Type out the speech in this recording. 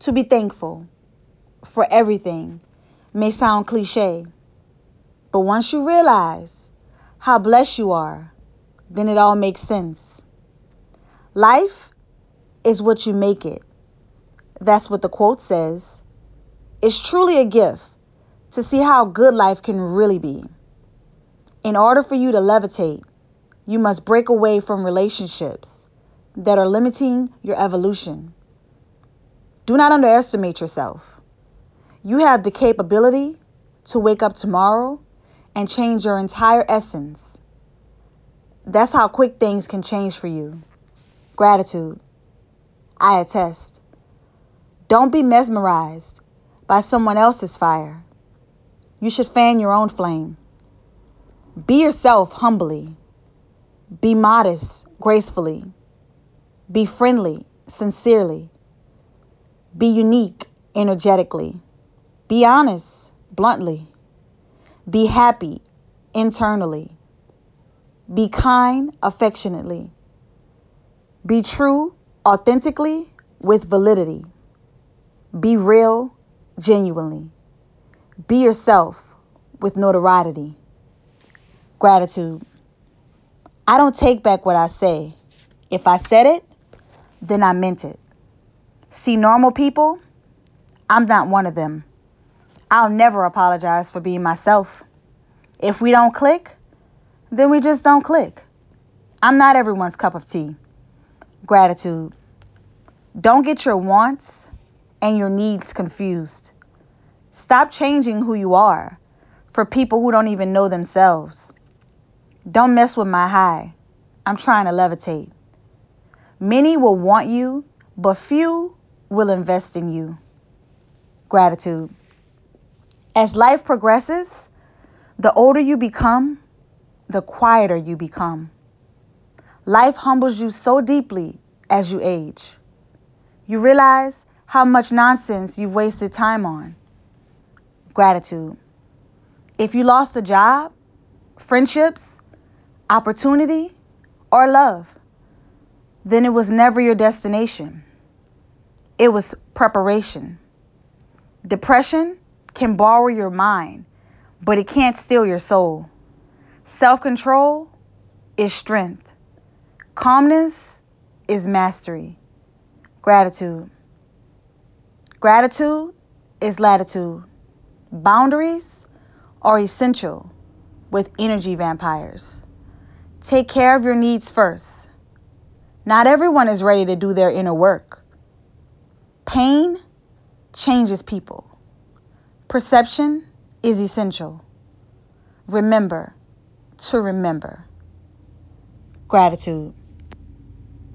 to be thankful for everything may sound cliche, but once you realize how blessed you are, then it all makes sense. Life is what you make it. That's what the quote says. It's truly a gift to see how good life can really be. In order for you to levitate, you must break away from relationships that are limiting your evolution. Do not underestimate yourself. You have the capability to wake up tomorrow and change your entire essence. That's how quick things can change for you. Gratitude. I attest. Don't be mesmerized by someone else's fire. You should fan your own flame. Be yourself humbly. Be modest gracefully. Be friendly sincerely. Be unique energetically. Be honest bluntly. Be happy internally. Be kind affectionately. Be true authentically with validity. Be real genuinely. Be yourself with notoriety. Gratitude. I don't take back what I say. If I said it, then I meant it. See, normal people, I'm not one of them. I'll never apologize for being myself. If we don't click, then we just don't click. I'm not everyone's cup of tea. Gratitude. Don't get your wants and your needs confused. Stop changing who you are for people who don't even know themselves. Don't mess with my high. I'm trying to levitate. Many will want you, but few will invest in you. Gratitude. As life progresses, the older you become, the quieter you become. Life humbles you so deeply as you age. You realize how much nonsense you've wasted time on. Gratitude. If you lost a job, friendships, opportunity, or love, then it was never your destination. It was preparation. Depression can borrow your mind, but it can't steal your soul. Self control is strength. Calmness is mastery. Gratitude. Gratitude is latitude. Boundaries are essential with energy vampires. Take care of your needs first. Not everyone is ready to do their inner work. Pain changes people. Perception is essential. Remember to remember. Gratitude.